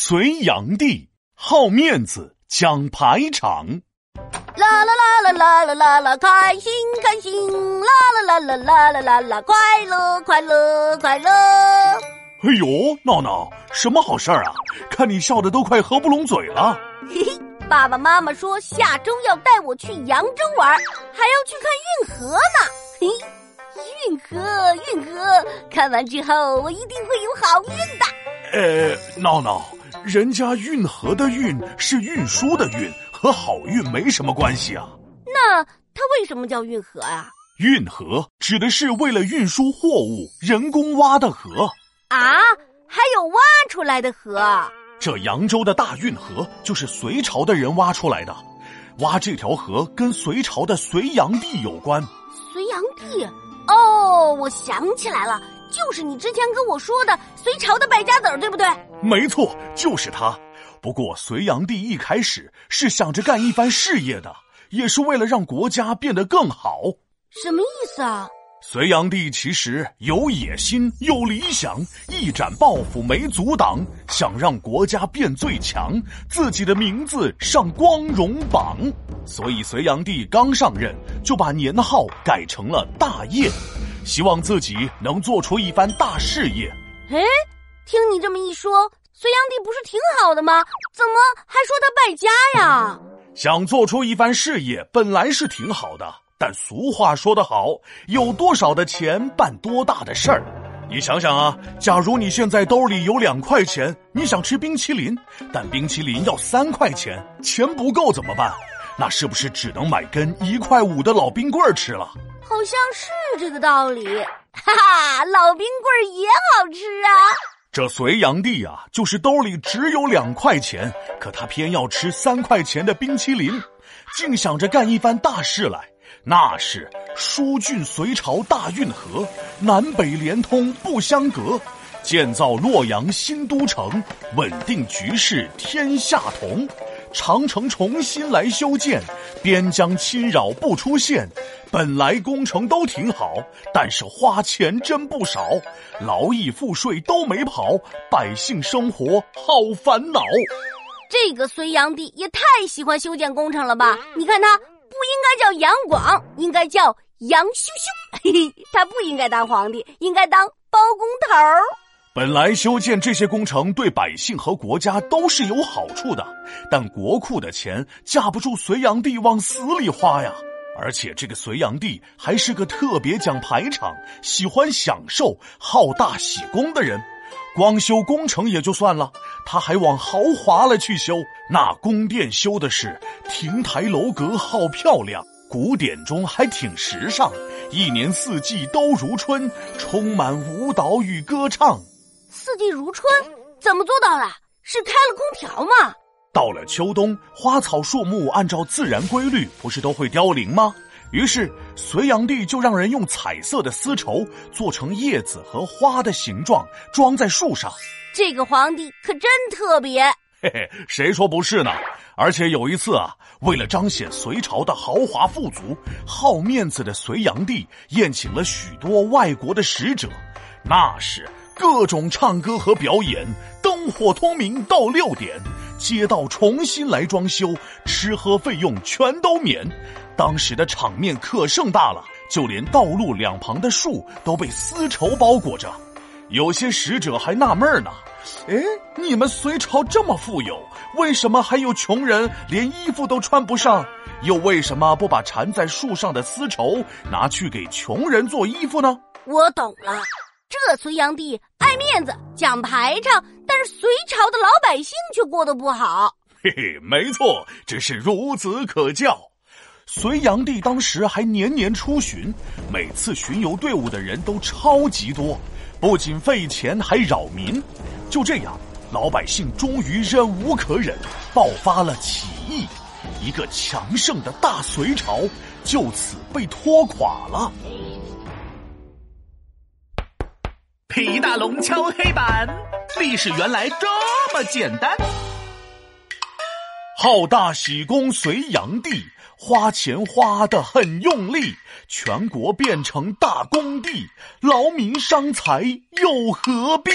隋炀帝好面子，讲排场。啦啦啦啦啦啦啦啦，开心开心！啦啦啦啦啦啦啦啦，快乐快乐快乐！哎呦，闹闹，什么好事儿啊？看你笑的都快合不拢嘴了。嘿嘿，爸爸妈妈说下周要带我去扬州玩，还要去看运河呢。嘿，运河运河，看完之后我一定会有好运的。呃，闹闹，人家运河的运是运输的运，和好运没什么关系啊。那它为什么叫运河啊？运河指的是为了运输货物人工挖的河。啊，还有挖出来的河。这扬州的大运河就是隋朝的人挖出来的，挖这条河跟隋朝的隋炀帝有关。隋炀帝？哦，我想起来了，就是你之前跟我说的隋朝的败家子儿，对不对？没错，就是他。不过隋炀帝一开始是想着干一番事业的，也是为了让国家变得更好。什么意思啊？隋炀帝其实有野心、有理想，一展抱负没阻挡，想让国家变最强，自己的名字上光荣榜。所以隋炀帝刚上任就把年号改成了大业，希望自己能做出一番大事业。哎，听你这么一说，隋炀帝不是挺好的吗？怎么还说他败家呀？想做出一番事业，本来是挺好的。但俗话说得好，有多少的钱办多大的事儿。你想想啊，假如你现在兜里有两块钱，你想吃冰淇淋，但冰淇淋要三块钱，钱不够怎么办？那是不是只能买根一块五的老冰棍吃了？好像是这个道理。哈哈，老冰棍儿也好吃啊。这隋炀帝啊，就是兜里只有两块钱，可他偏要吃三块钱的冰淇淋，竟想着干一番大事来。那是疏浚隋朝大运河，南北连通不相隔，建造洛阳新都城，稳定局势天下同。长城重新来修建，边疆侵扰不出现。本来工程都挺好，但是花钱真不少，劳役赋税都没跑，百姓生活好烦恼。这个隋炀帝也太喜欢修建工程了吧？你看他。不应该叫杨广，应该叫杨修修。嘿嘿，他不应该当皇帝，应该当包工头儿。本来修建这些工程对百姓和国家都是有好处的，但国库的钱架不住隋炀帝往死里花呀。而且这个隋炀帝还是个特别讲排场、喜欢享受、好大喜功的人。光修工程也就算了，他还往豪华了去修。那宫殿修的是亭台楼阁，好漂亮，古典中还挺时尚，一年四季都如春，充满舞蹈与歌唱。四季如春，怎么做到的？是开了空调吗？到了秋冬，花草树木按照自然规律，不是都会凋零吗？于是，隋炀帝就让人用彩色的丝绸做成叶子和花的形状，装在树上。这个皇帝可真特别，嘿嘿，谁说不是呢？而且有一次啊，为了彰显隋朝的豪华富足，好面子的隋炀帝宴请了许多外国的使者，那是各种唱歌和表演，灯火通明到六点，街道重新来装修，吃喝费用全都免。当时的场面可盛大了，就连道路两旁的树都被丝绸包裹着。有些使者还纳闷呢：“哎，你们隋朝这么富有，为什么还有穷人连衣服都穿不上？又为什么不把缠在树上的丝绸拿去给穷人做衣服呢？”我懂了，这隋炀帝爱面子、讲排场，但是隋朝的老百姓却过得不好。嘿嘿，没错，真是孺子可教。隋炀帝当时还年年出巡，每次巡游队伍的人都超级多，不仅费钱还扰民。就这样，老百姓终于忍无可忍，爆发了起义，一个强盛的大隋朝就此被拖垮了。皮大龙敲黑板，历史原来这么简单。好大喜功，隋炀帝。花钱花的很用力，全国变成大工地，劳民伤财又何必？